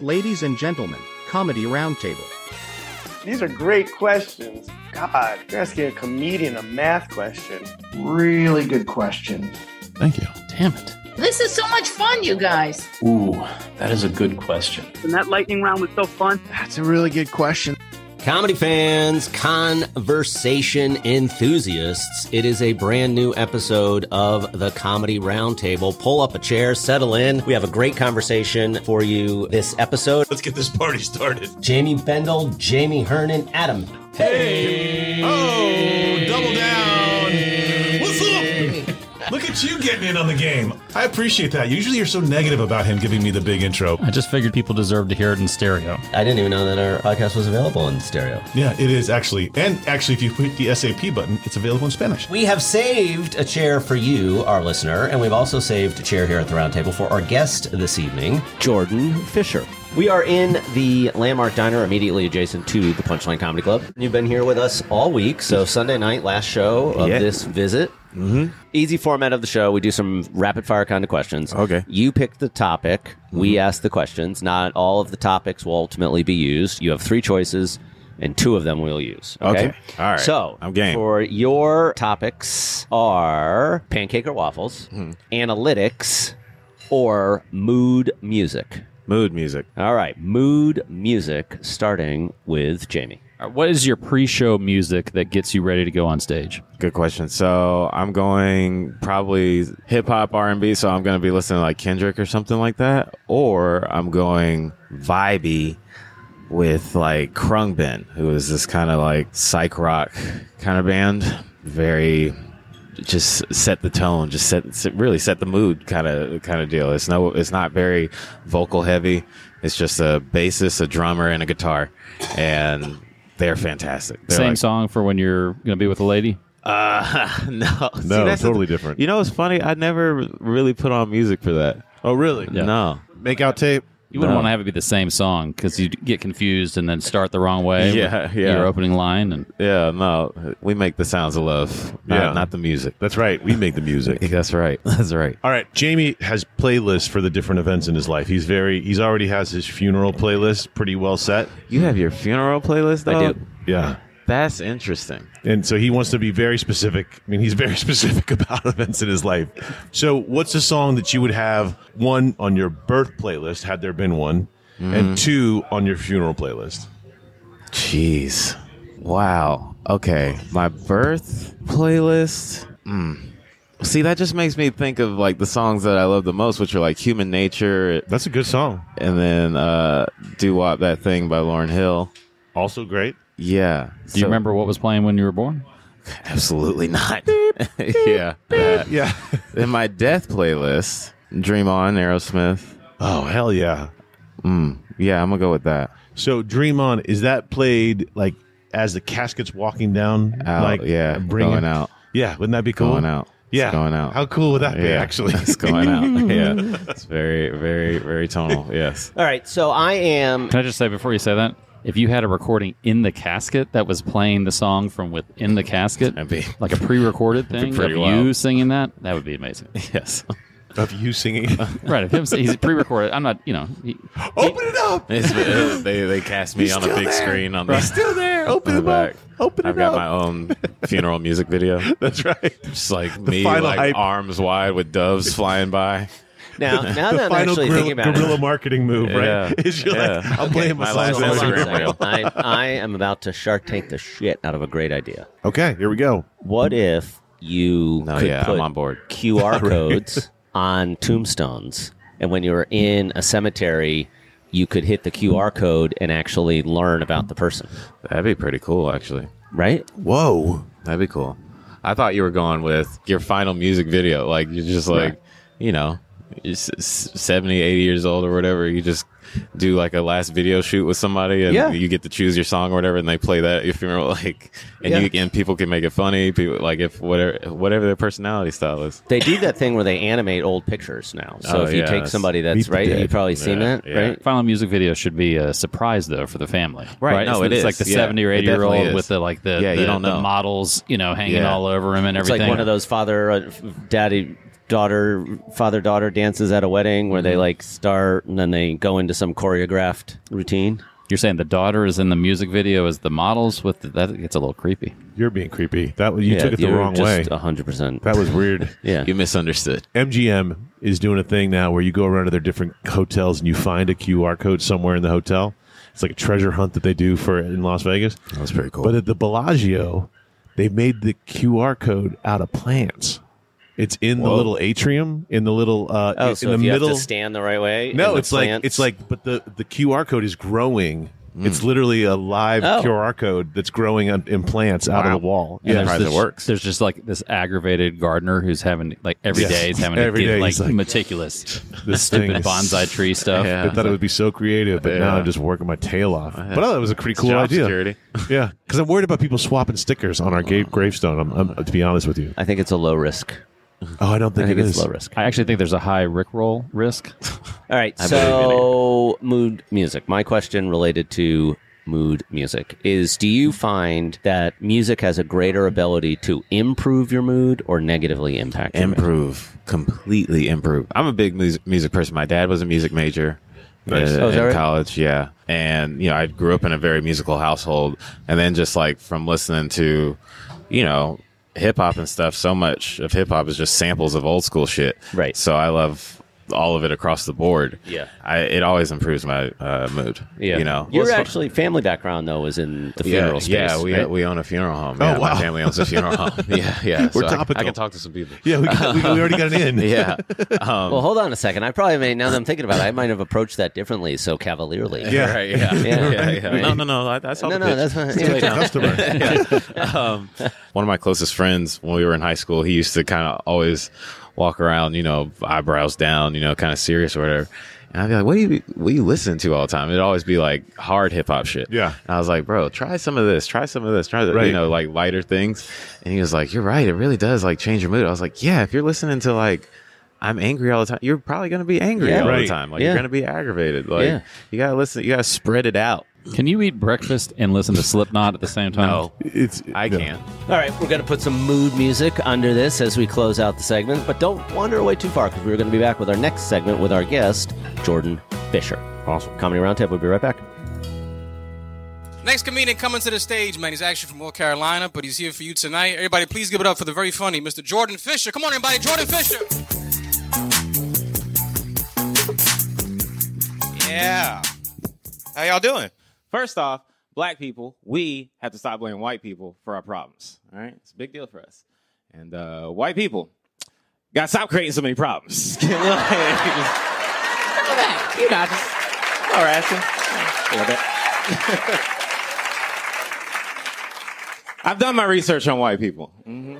Ladies and gentlemen, Comedy Roundtable. These are great questions. God, you're asking a comedian a math question. Really good question. Thank you. Damn it. This is so much fun, you guys. Ooh, that is a good question. And that lightning round was so fun. That's a really good question. Comedy fans, conversation enthusiasts, it is a brand new episode of the Comedy Roundtable. Pull up a chair, settle in. We have a great conversation for you this episode. Let's get this party started. Jamie Bendel, Jamie Hernan, Adam. Hey! Oh, at you getting in on the game. I appreciate that. Usually you're so negative about him giving me the big intro. I just figured people deserve to hear it in stereo. I didn't even know that our podcast was available in stereo. Yeah, it is actually. And actually, if you hit the SAP button, it's available in Spanish. We have saved a chair for you, our listener, and we've also saved a chair here at the roundtable for our guest this evening, Jourdain Fisher. We are in the Landmark Diner immediately adjacent to the Punchline Comedy Club. You've been here with us all week, so Sunday night, last show of Yeah. this visit. Mm-hmm. Easy format of the show. We do some rapid fire kind of questions. Okay. You pick the topic. We ask the questions. Not all of the topics will ultimately be used. You have three choices, and two of them we'll use. Okay. Okay. All right. So I'm game. For your topics are pancake or waffles, Hmm. analytics, or mood music. Mood music. All right, mood music, starting with Jamie. All right, What is your pre-show music that gets you ready to go on stage? Good question. So I'm going probably hip hop R and B. So I'm going to be listening to like Kendrick or something like that, or I'm going vibey with like Khruangbin, who is this kind of like psych rock kind of band. Very just set the tone, just set, set really set the mood kind of kind of deal. It's no, it's not very vocal heavy. It's just a bassist, a drummer, and a guitar, and they're fantastic. They're Same like- song for when you're going to be with a lady? uh, no, See, No, that's the- totally different. You know what's funny? I never really put on music for that. Oh, really? Yeah. No. Make out tape. You wouldn't No. want to have it be the same song because you get confused and then start the wrong way. Yeah, with yeah. Your opening line and Yeah, no. We make the sounds of love, not, Yeah. not the music. That's right. We make the music. That's right. That's right. All right, Jamie has playlists for the different events in his life. He's very he's already has his funeral playlist pretty well set. You have your funeral playlist, I though? do. Yeah. That's interesting. And so he wants to be very specific. I mean, he's very specific about events in his life. So, what's a song that you would have one on your birth playlist, had there been one, and two on your funeral playlist? Jeez. Wow. Okay. My birth playlist. Mm. See, that just makes me think of like the songs that I love the most, which are like Human Nature That's a good song. and then uh Doo Wop That Thing by Lauryn Hill. Also great. Yeah. do you remember what was playing when you were born? Absolutely not. yeah. that. Yeah. In my death playlist, Dream On, Aerosmith. Oh hell yeah. Mm, yeah, I'm gonna go with that. So, Dream On is that played like as the casket's walking down? Out, like yeah, bringing going out. Yeah, wouldn't that be cool? Going out. It's Yeah, going out. How cool would that be? yeah, Actually, it's going out. Yeah, it's very, very, very tonal. Yes. All right, so I am. Can I just say before you say that, if you had a recording in the casket that was playing the song from within the casket, be- like a pre-recorded thing of pretty you singing that, that would be amazing. Yes. of you singing. right? If him, he's pre-recorded. I'm not, you know, he, Open it up. It's, uh, they they cast me He's on a still big there. screen on the, He's still there. Open on the it up. back. Open I've it got up. my own funeral music video. That's right. Just like me, final like hype. arms wide with doves flying by. Now, now the that I'm final actually thinking about guerrilla it. marketing move, right? Yeah. Is you're like, I'm playing my, My last on hold on a Instagram Instagram. second. I, I am about to Shark Tank the shit out of a great idea. Okay, here we go. What if you No, could yeah, put I'm on board. QR codes on tombstones, and when you're in a cemetery, you could hit the QR code and actually learn about the person, That'd be pretty cool, actually. right? Whoa. That'd be cool. I thought you were going with your final music video. Like, you're just like, you know, you're s- s- 70, 80 years old or whatever. You just do like a last video shoot with somebody and Yeah. you get to choose your song or whatever and they play that if you're Like, and Yeah. you and people can make it funny. People like if whatever, whatever their personality style is. They do that thing where they animate old pictures now. So Oh, if you yeah, take somebody that's right, Dead. you've probably seen Yeah, that, yeah. right? final music video should be a surprise though for the family. Right, no, it's, it it's is. like the Yeah, seventy or eighty year old is. with the like the Yeah, you don't the know. models, you know, hanging Yeah. all over him and everything. It's everything. like one of those father, uh, daddy, daughter father daughter dances at a wedding where they mm-hmm. like start and then they go into some choreographed routine. You're saying the daughter is in the music video as the models with the, that gets a little creepy. You're being creepy. That you Yeah, took it the you're wrong way. just hundred percent. That was weird. Yeah. You misunderstood. MGM is doing a thing now where you go around to their different hotels and you find a QR code somewhere in the hotel. It's like a treasure hunt that they do for in Las Vegas. That was pretty cool. But at the Bellagio, they made the QR code out of plants. It's in the little atrium, in the little uh, Oh, in so the if you middle. have to stand the right way. no, in the it's like it's like, but the the QR code is growing. It's literally a live Oh. QR code that's growing on, in plants out of the wall. And Yeah, there's it this- works. There's just like this aggravated gardener who's having like every Yes. day he's having Every to get day like, he's like, meticulous this stupid thing- bonsai tree stuff. Yeah. I thought it would be so creative, but now I'm just working my tail off. But I thought it was a pretty cool job idea. security. yeah, because I'm worried about people swapping stickers on our ga- gravestone. I'm, I'm, to be honest with you. I think it's a low risk. Oh, I don't I think, think it it's is. low risk. I actually think there's a high rickroll risk. All right, I so mood music. My question related to mood music is do you find that music has a greater ability to improve your mood or negatively impact your mood? improve completely improve i'm a big music, music person my dad was a music major Nice. uh, Oh, in right? college yeah and you know i grew up in a very musical household and then just like from listening to you know hip hop and stuff so much of hip hop is just samples of old school shit Right. so i love all of it across the board Yeah. I, it always improves my uh, mood Yeah. you know Your Well, actually family background though was in the yeah, funeral space. yeah, we right? we own a funeral home. Oh, Yeah, wow. my family owns a funeral home. Yeah, yeah. We're so I- I, can talk to some people. Yeah, we, got, we, we already got an in. Yeah. Um, well, hold on a second. I probably may now that I'm thinking about it, I might have approached that differently, so cavalierly. Yeah. Right. Yeah. Yeah. Yeah. yeah, Right. No, no, no. I, that's all No, the no, pitch. that's fine. It's Yeah. too late now. Customer. um, one of my closest friends when we were in high school, he used to kind of always walk around, you know, eyebrows down, you know, kind of serious or whatever. And I'd be like, "What do you what do you listen to all the time?" It'd always be like hard hip hop shit. Yeah. And I was like, "Bro, try some of this. Try some of this. Try the, Right. you know, like lighter things." And he was like, "You're right. It really does like change your mood." I was like, "Yeah. If you're listening to like." I'm angry all the time. You're probably going to be angry Yeah. all Right. the time. Like Yeah. you're going to be aggravated. Like Yeah. you got to listen. You got to spread it out. Can you eat breakfast and listen to Slipknot at the same time? No, It's I no. can't. All right, we're going to put some mood music under this as we close out the segment, but don't wander away too far because we're going to be back with our next segment with our guest, Jourdain Fisher. Awesome. Comedy Roundtable. We'll be right back. Next comedian coming to the stage, man. He's actually from North Carolina, but he's here for you tonight. Everybody, please give it up for the very funny Mr. Jourdain Fisher. Come on, everybody, Jourdain Fisher. Yeah. How y'all doing? First off, black people, we have to stop blaming white people for our problems. All right? It's a big deal for us. And uh, white people, gotta stop creating so many problems. you know, just harassing. A little bit. I've done my research on white people. hmm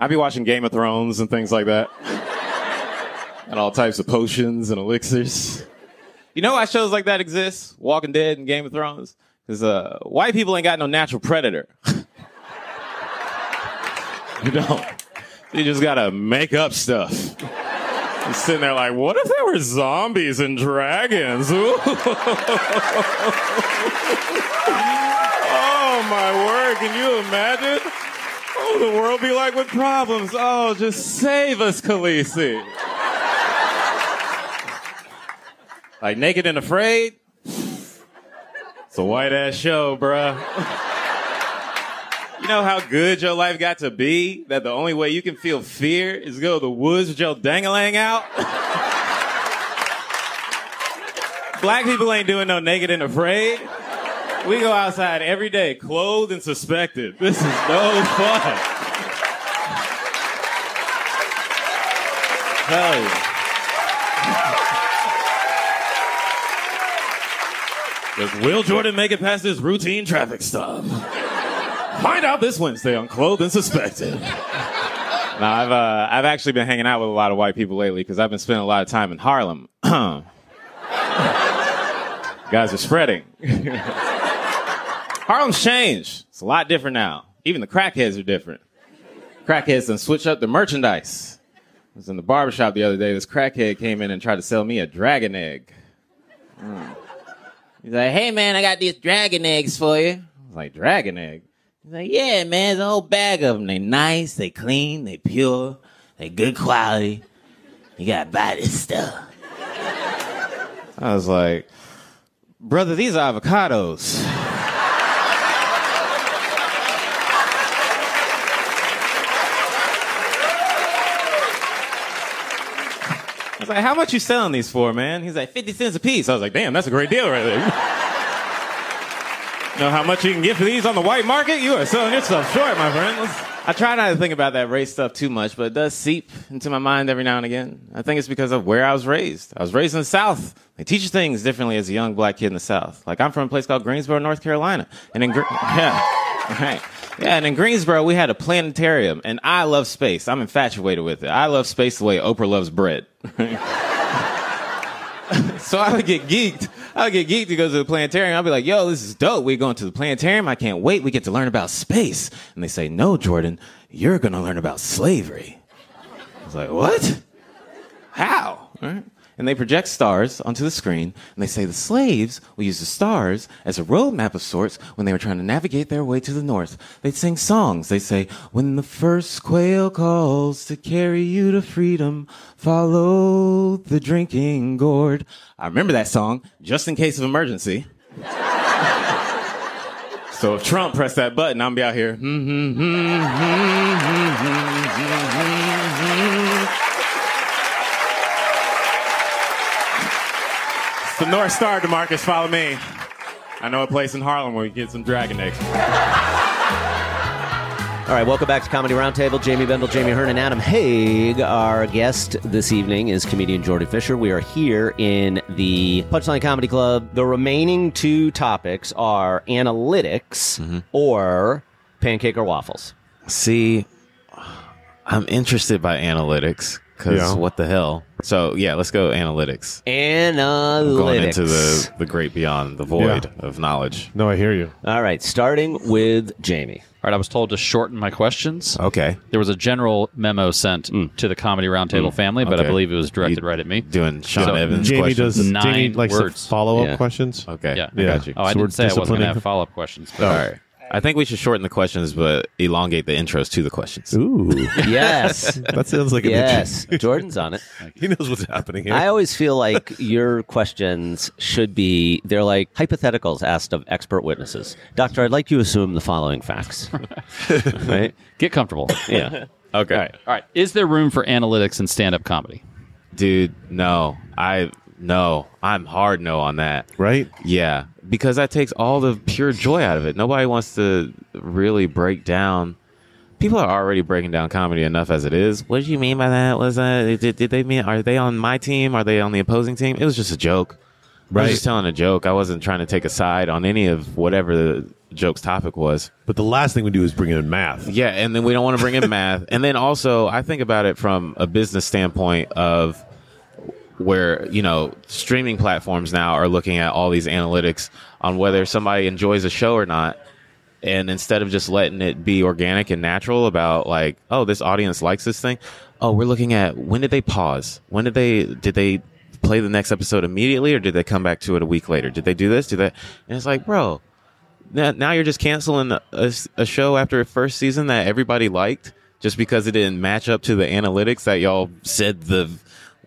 I be watching Game of Thrones and things like that. and all types of potions and elixirs. You know why shows like that exist? Walking Dead and Game of Thrones? Because uh, white people ain't got no natural predator. you don't. You just gotta make up stuff. You're sitting there like, what if there were zombies and dragons? Oh my word, can you imagine? Oh, the world be like with problems. Oh, just save us, Khaleesi. Like Naked and Afraid? It's a white ass show, bruh. you know how good your life got to be? That the only way you can feel fear is go to the woods with your dangalang out? Black people ain't doing no naked and afraid. We go outside every day, clothed and suspected. This is no fun. Hell yeah. Does Will Jordan make it past this routine traffic stop? Find out this Wednesday on Clothed and Suspected. Now, I've uh, I've actually been hanging out with a lot of white people lately because I've been spending a lot of time in Harlem. Guys are spreading. Harlem's changed. It's a lot different now. Even the crackheads are different. Crackheads done switch up the merchandise. I was in the barbershop the other day. This crackhead came in and tried to sell me a dragon egg. Mm. He's like, hey man, I got these dragon eggs for you. I was like, dragon egg? He's like, yeah man, there's a whole bag of them. They nice, they clean, they pure. They good quality. You gotta buy this stuff. I was like, brother, these are avocados. I was like, how much you selling these for, man? He's like, 50 cents a piece. I was like, damn, that's a great deal right there. know how much you can get for these on the white market? You are selling yourself short, my friend. Let's- I try not to think about that race stuff too much, but it does seep into my mind every now and again. I think it's because of where I was raised. I was raised in the South. They teach you things differently as a young black kid in the South. Like I'm from a place called Greensboro, North Carolina, and in yeah, right. Yeah, and in Greensboro we had a planetarium, and I love space. I'm infatuated with it. I love space the way Oprah loves bread. so I would get geeked. I would get geeked to go to the planetarium. I'd be like, yo, this is dope. We're going to the planetarium. I can't wait. We get to learn about space. And they say, no, Jourdain, you're going to learn about slavery. I was like, what? How? Right? And they project stars onto the screen, and they say the slaves will use the stars as a roadmap of sorts when they were trying to navigate their way to the north. They'd sing songs. They say, when the first quail calls to carry you to freedom, follow the drinking gourd. I remember that song, just in case of emergency. so if Trump pressed that button, I'm be out here. It's the North Star, Demarcus. Follow me. I know a place in Harlem where we get some dragon eggs. All right, welcome back to Comedy Roundtable. Jamie Bendel, Jamie Hearn, and Adam Haig. Our guest this evening is comedian Jourdain Fisher. We are here in the Punchline Comedy Club. The remaining two topics are analytics mm-hmm. or pancake or waffles. See, I'm interested by analytics because Yeah. what the hell? So yeah, let's go analytics. Analytics. Going into the the great beyond, the void of knowledge. No, I hear you. All right, starting with Jamie. All right, I was told to shorten my questions. Okay. There was a general memo sent to the Comedy Roundtable Mm. family, but I Okay. believe it was directed right at me. Doing Sean So- Evans Jamie questions. does. Nine Jamie likes words. follow up Yeah. questions. Okay, Yeah. I got you. Oh, I So we're didn't say I wasn't going disciplining to have follow up questions. But All right. I think we should shorten the questions, but elongate the intros to the questions. Ooh, Yes. that sounds like a yes. Jourdain's on it. he knows what's happening here. I always feel like your questions should be they're like hypotheticals asked of expert witnesses. Doctor, I'd like you to assume the following facts. right? Get comfortable. Yeah. Okay. All right. All right. Is there room for analytics in stand up comedy? Dude, no. I no. I'm hard no on that. right? Yeah, because that takes all the pure joy out of it. Nobody wants to really break down. People are already breaking down comedy enough as it is. What do you mean by that? Was that did, did they mean? Are they on my team? Are they on the opposing team? It was just a joke. I was just telling a joke. I wasn't trying to take a side on any of whatever the joke's topic was. But the last thing we do is bring in math. Yeah, and then we don't want to bring in math. And then also, I think about it from a business standpoint of where, you know, streaming platforms now are looking at all these analytics on whether somebody enjoys a show or not. And instead of just letting it be organic and natural about like, oh, this audience likes this thing. Oh, we're looking at when did they pause? When did they did they play the next episode immediately or did they come back to it a week later? Did they do this? Do that? And it's like, bro, now, you're just canceling a, a show after a first season that everybody liked just because it didn't match up to the analytics that y'all said the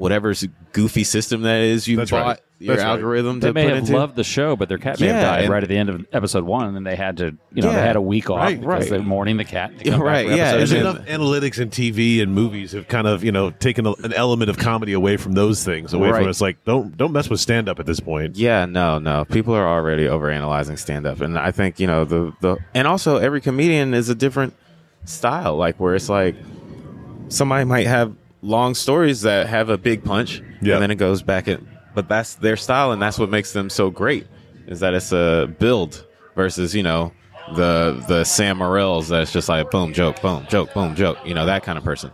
whatever goofy system that is you That's bought right. your That's right. They algorithm to may put have into. loved the show, but their cat may Yeah, have died and- right at the end of episode one, and then they had to, you know, Yeah. they had a week off Right, because right. they're mourning the cat. to come back right, for yeah, episode There's and two. enough analytics in TV and movies have kind of you know taken a, an element of comedy away from those things, away Right. from us. Like don't don't mess with stand up at this point. Yeah, no, no. People are already overanalyzing stand up. And I think, you know, the the and also every comedian is a different style. Like where it's like somebody might have long stories that have a big punch Yeah. and then it goes back at but that's their style and that's what makes them so great. Is that it's a build versus, you know, the the Sam Morrils that's just like boom joke, boom joke, boom joke, you know, that kind of person.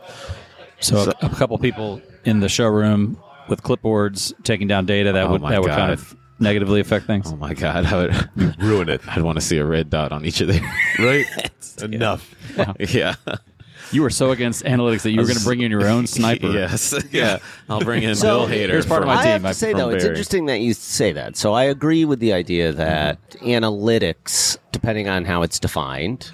So, a, a couple people in the showroom with clipboards taking down data that Oh would my that would kind of negatively affect things. Oh my god, I would Ruin it, I'd want to see a red dot on each of them. right? Enough. yeah. You were so against analytics that you were going to bring in your own sniper. yes. Yeah. I'll bring in So, Bill Hader. here's part of from- my I team. have to I- say from though, it's interesting that you say that. So I agree with the idea that analytics, depending on how it's defined,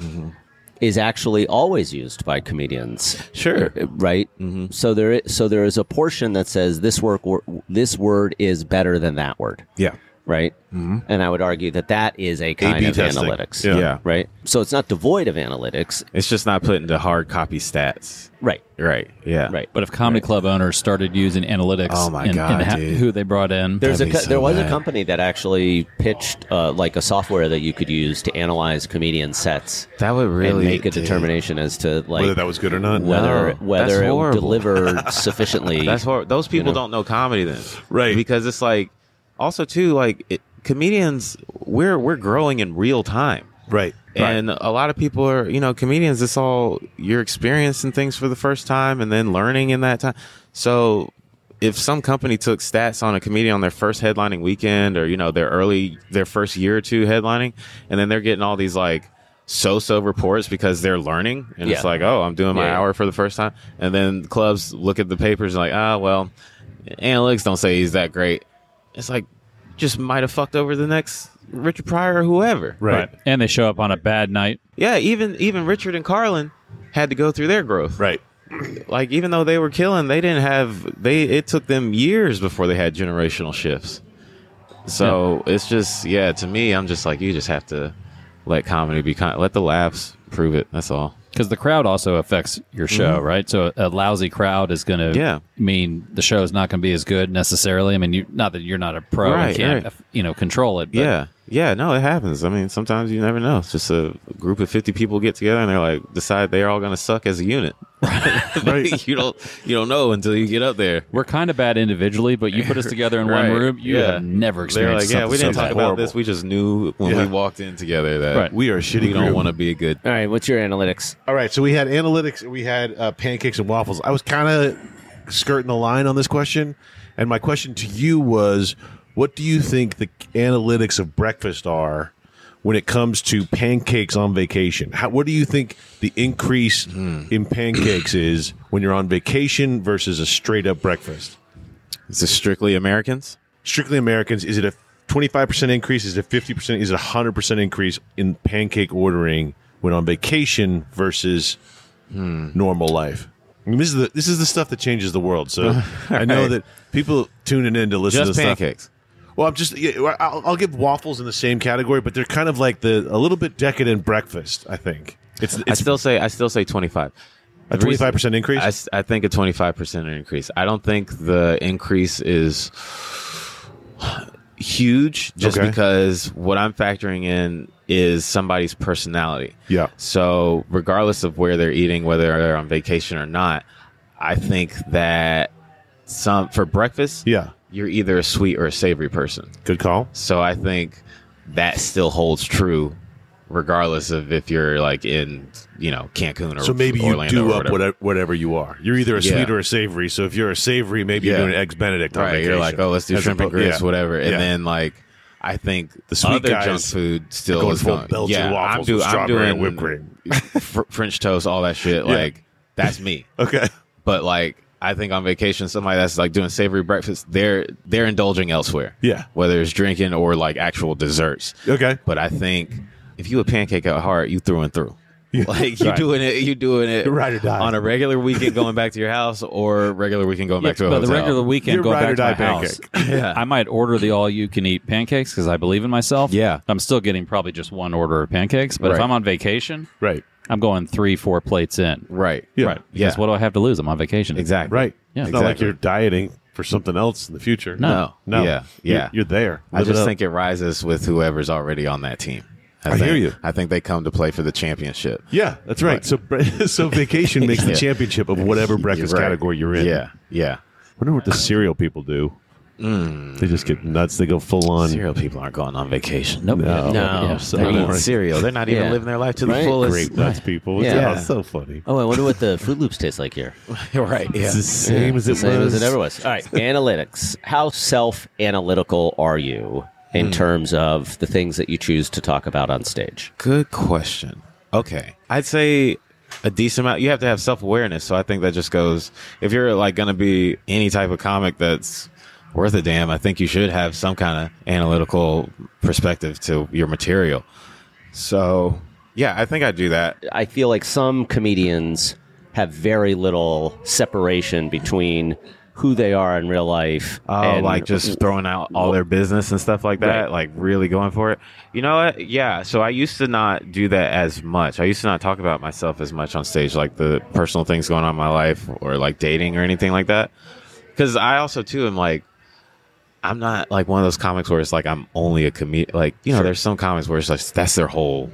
is actually always used by comedians. Sure. Uh, Right? Mm-hmm. So there, so there is a portion that says this work, this word is better than that word. Yeah. Right. Mm-hmm. And I would argue that that is a kind A/B of testing. analytics. Yeah. Yeah. Right. So it's not devoid of analytics. It's just not put into hard copy stats. Right. Right. Yeah. Right. But if comedy club owners started using analytics Oh my in, God, in ha- dude. who they brought in, There's a That'd be co- so there was a bad. company that actually pitched uh, like a software that you could use to analyze comedian sets That would and really make a dude. determination as to like Whether that was good or not. whether No, whether that's it horrible. delivered sufficiently. That's hor- those people know. don't know comedy then, Right. Because it's like, also too, like it, comedians, we're we're growing in real time, Right. and a lot of people are, you know, comedians. It's all you're experiencing things for the first time, and then learning in that time. So, if some company took stats on a comedian on their first headlining weekend, or you know, their early their first year or two headlining, and then they're getting all these like so-so reports because they're learning and it's like oh i'm doing my Yeah, yeah. hour for the first time and then clubs look at the papers and like ah well analytics don't say he's that great it's like just might have fucked over the next richard pryor or whoever. Right. and they show up on a bad night. yeah even even richard and carlin had to go through their growth. Right. like even though they were killing they didn't have they it took them years before they had generational shifts. So it's just yeah to me i'm just like you just have to let comedy be kind let the laughs prove it. That's all Because the crowd also affects your show, Mhm. right? So a lousy crowd is going to Yeah. mean the show is not going to be as good necessarily. I mean, you, not that you're not a pro Right, and can't right. you know control it. But yeah yeah no it happens i mean sometimes you never know it's just a group of 50 people get together and they're like decide they're all going to suck as a unit right you don't you don't know until you get up there we're kind of bad individually, but you put us together in Right, one room, you yeah. have never they're experienced. like yeah we didn't so talk bad. about this we just knew when Yeah. we walked in together that Right. We are a shitty we don't want to be a good All right, what's your analytics? All right, so we had analytics, we had uh, pancakes and waffles. I was kind of skirting the line on this question, and my question to you was, what do you think the analytics of breakfast are when it comes to pancakes on vacation? How, what do you think the increase hmm. in pancakes is when you're on vacation versus a straight up breakfast? is this strictly americans Strictly Americans, is it a 25% increase? Is it 50%? Is it a 100% increase in pancake ordering when on vacation versus hmm. normal life? I mean, this is the this is the stuff that changes the world. So I know Right. that people tuning in to listen just to stuff. Well, I'm just yeah, I'll, I'll give waffles in the same category, but they're kind of like the a little bit decadent breakfast. I think it's i still say i still say 25 a 25 percent increase. I think a 25% increase. I don't think the increase is huge just Okay. because what I'm factoring in is somebody's personality. yeah, So, regardless of where they're eating, whether they're on vacation or not, I think that some for breakfast, yeah, you're either a sweet or a savory person. good call. So, I think that still holds true regardless of if you're like in, you know, Cancun or So maybe you Orlando do up whatever. whatever, you are. You're either a Yeah. sweet or a savory. So if you're a savory, maybe Yeah. you're doing an eggs Benedict. On right you're like oh let's do shrimp and grits yeah. whatever and then like i think The sweet other junk guys food still going is full going Belgian yeah waffles i'm, do, I'm doing whipped cream. fr- french toast all that shit like that's me okay, but like i think on vacation somebody that's like doing savory breakfast they're they're indulging elsewhere Yeah. whether it's drinking or like actual desserts okay, but i think if you a pancake at heart you through and through like you Right. doing it you doing it right or die. on a regular weekend going back to your house or regular weekend going back to a but hotel the regular weekend You're going ride back to my die house. Yeah. I might order the all you can eat pancakes because I believe in myself. Yeah. I'm still getting probably just one order of pancakes. But if I'm on vacation, right, I'm going three, four plates in. right Yeah. Right. Because Yeah. what do I have to lose? I'm on vacation. exactly right. Yeah. it's not like you're dieting for something else in the future. No. no, Yeah. You're- Yeah. You're, there. I Live it just up. think it rises with whoever's already on that team. I think, hear you. I think they come to play for the championship. Yeah, that's right. So, so vacation makes the championship of whatever breakfast You're right. category you're in. Yeah, yeah. wonder what the cereal people do. Mm. They just get nuts. They go full on. Cereal people aren't going on vacation. Nope. No, No. Yeah. so They're eating cereal. They're not even Yeah. living their life to the Right. fullest. Grape nuts people. Yeah. Yeah, so funny. Oh, I wonder what the Froot Loops taste like here. right. Yeah. It's the same as it Same was. as it ever was. All right, analytics. How self analytical are you in hmm. terms of the things that you choose to talk about on stage? Good question. Okay. I'd say a decent amount. You have to have self awareness. So I think that just goes, if you're like going to be any type of comic that's worth a damn, I think you should have some kind of analytical perspective to your material. So Yeah, I think I do that. I feel like some comedians have very little separation between who they are in real life. Oh, and like just throwing out all their business and stuff like that, Right. like really going for it. You know what? Yeah. So I used to not do that as much. I used to not talk about myself as much on stage, like the personal things going on in my life or like dating or anything like that. Because I also too am like, I'm not like one of those comics where it's like I'm only a comedian. Like you know, there's some comics where it's like that's their whole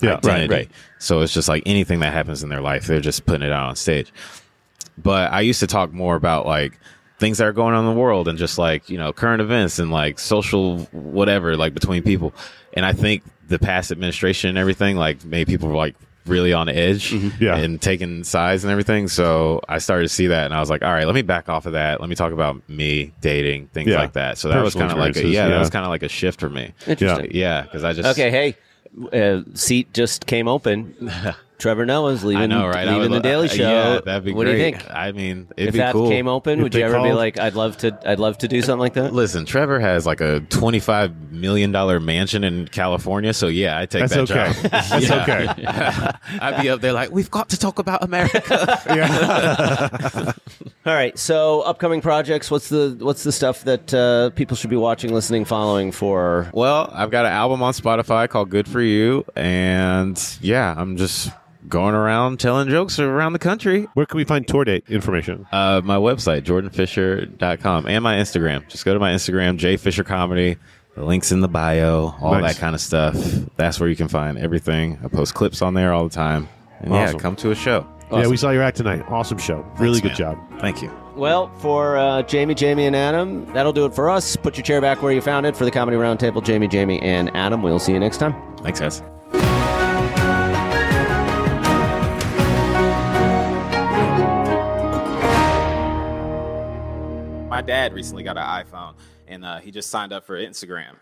Yeah, right, identity. right. So it's just like anything that happens in their life, they're just putting it out on stage but I used to talk more about like things that are going on in the world and just like you know current events and like social whatever like between people. And I think the past administration and everything like made people like really on edge Yeah. and taking sides and everything. So I started to see that and I was like, all right, let me back off of that. Let me talk about me dating things Yeah. like that. So that was kind of like a, experiences, yeah, that was kind of like a shift for me. Interesting. Yeah, because I just Okay, hey, uh, seat just came open. Trevor Noah's leaving. I know, right? Leaving the lo- Daily uh, Show. Yeah, that'd be what great. do you think? I mean, it'd if be that cool. came open, If would you they ever be like, "I'd love to, I'd love to do something like that"? Listen, Trevor has like a twenty-five million dollar mansion in California, so yeah, I take That's that okay. job. That's okay. I'd be up there like, we've got to talk about America. All right. So, upcoming projects. What's the what's the stuff that uh, people should be watching, listening, following for? well, I've got an album on Spotify called "Good for You," and yeah, I'm just going around telling jokes around the country. Where can we find tour date information? Uh, my website, jordanfisher.com, and my Instagram. Just go to my Instagram, J Fisher Comedy. The links in the bio, all Nice. that kind of stuff. That's where you can find everything. I post clips on there all the time. And yeah, come to a show. Yeah, we saw your act tonight. Awesome show. really good man. job. Thank you. Well, for uh, Jamie, Jamie, and Adam, that'll do it for us. Put your chair back where you found it for the comedy roundtable. Jamie, Jamie, and Adam. We'll see you next time. Thanks, guys. My dad recently got an iPhone, and uh, he just signed up for Instagram.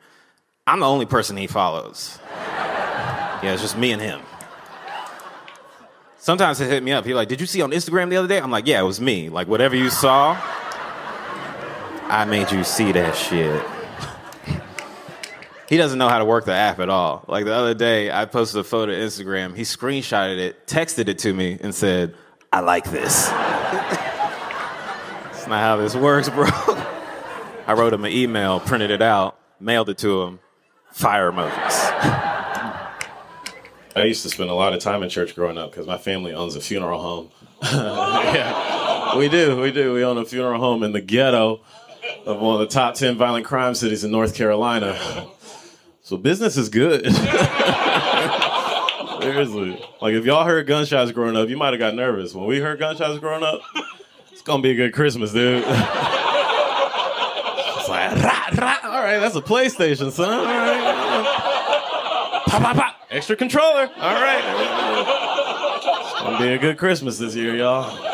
I'm the only person he follows. Yeah, it's just me and him. Sometimes he'll hit me up. He's like, "Did you see on Instagram the other day?" I'm like, "Yeah, it was me. Like whatever you saw, I made you see that shit." He doesn't know how to work the app at all. Like the other day, I posted a photo to Instagram. He screenshotted it, texted it to me, and said, "I like this." Not how this works, bro. I wrote him an email, printed it out, mailed it to him. Fire emojis. I used to spend a lot of time in church growing up because my family owns a funeral home. yeah, we do, we do. We own a funeral home in the ghetto of one of the top 10 violent crime cities in North Carolina. So business is good. Seriously. Like if y'all heard gunshots growing up, you might have got nervous. When we heard gunshots growing up, it's gonna be a good Christmas, dude. it's like, rah, rah. all right, that's a PlayStation, son. All right. Pop, pop, pop. Extra controller. All right. It's gonna be a good Christmas this year, y'all.